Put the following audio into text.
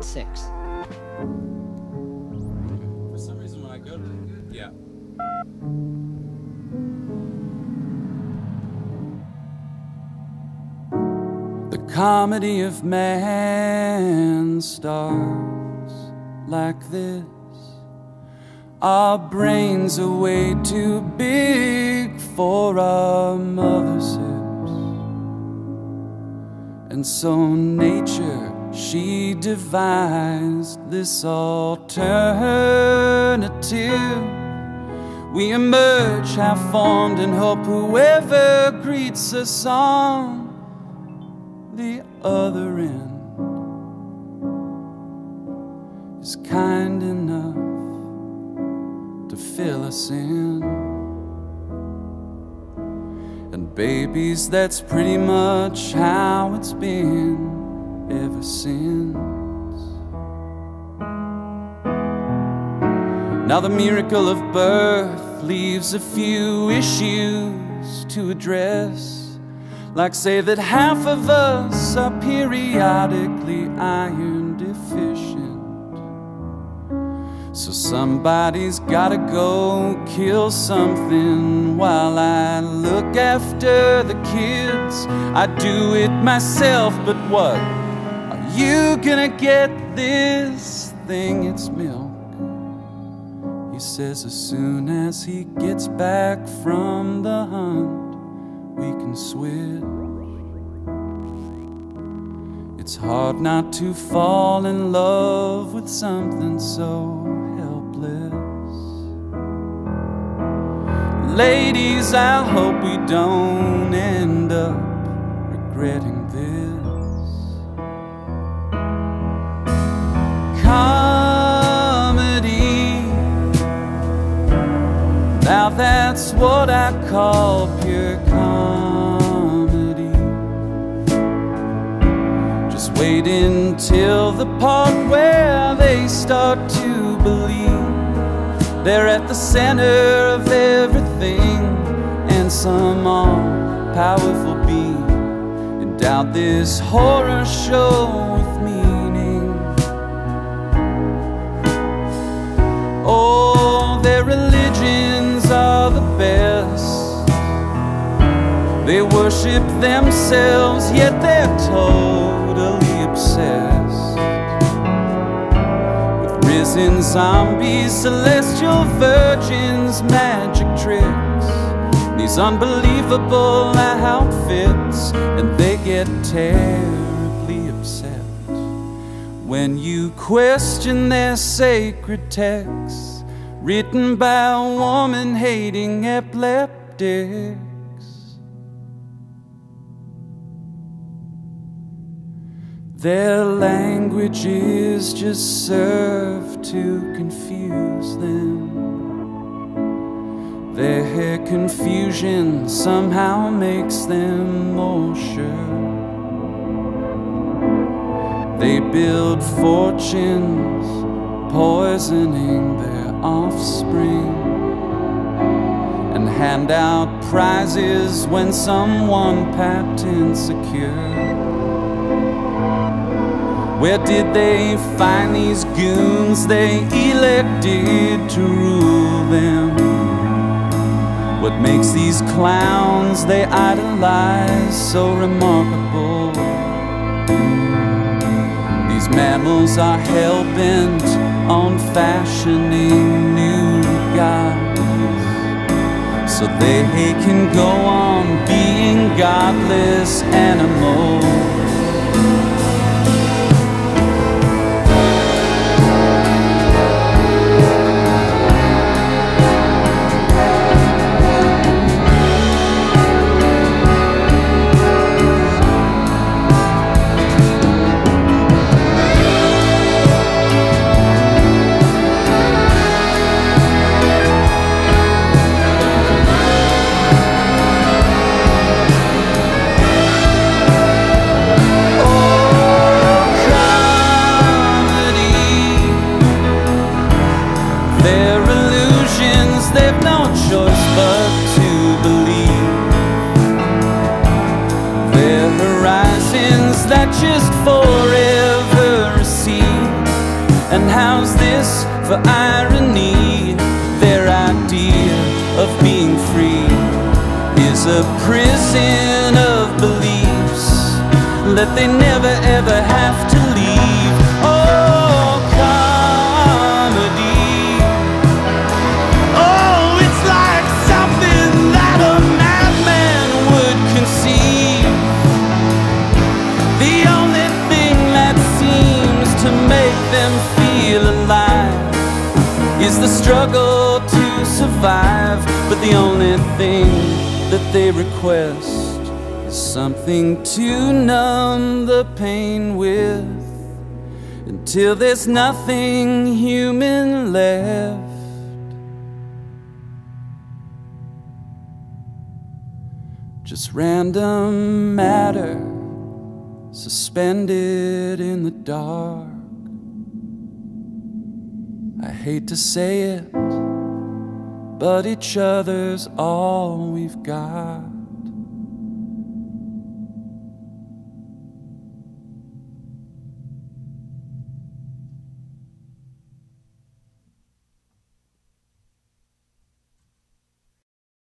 at 6. For some reason, when I go to. Yeah. The comedy of man starts like this. Our brains are way too big for our mother's hips. And so nature, she devised this alternative. We emerge half formed and hope whoever greets us on the other end is kind enough to fill us in. And babies, that's pretty much how it's been ever since. Now, the miracle of birth leaves a few issues to address. Like, say that half of us are periodically iron deficient. So, somebody's gotta go kill something while I look after the kids. I do it myself, but what? You gonna get this thing? It's milk. He says as soon as he gets back from the hunt, we can switch. It's hard not to fall in love with something so helpless. Ladies, I hope we don't end up regretting this. That's what I call pure comedy. Just wait until the part where they start to believe they're at the center of everything, and some all powerful being endowed this horror show with meaning. Oh, their religions the best. They worship themselves, yet they're totally obsessed. With risen zombies, celestial virgins, magic tricks, these unbelievable outfits, and they get terribly upset. When you question their sacred texts written by a woman hating epileptics. Their languages just serve to confuse them. Their confusion somehow makes them more sure. They build fortunes, poisoning their offspring, and hand out prizes when someone patent secure. Where did they find these goons they elected to rule them? What makes these clowns they idolize so remarkable? These mammals are hell bent on fashioning new gods so they can go on being godless animals. They've no choice but to believe. Their horizons that just forever recede. And how's this for irony? Their idea of being free is a prison of beliefs that they never survive. But the only thing that they request is something to numb the pain with until there's nothing human left. Just random matter suspended in the dark. I hate to say it, but each other's all we've got.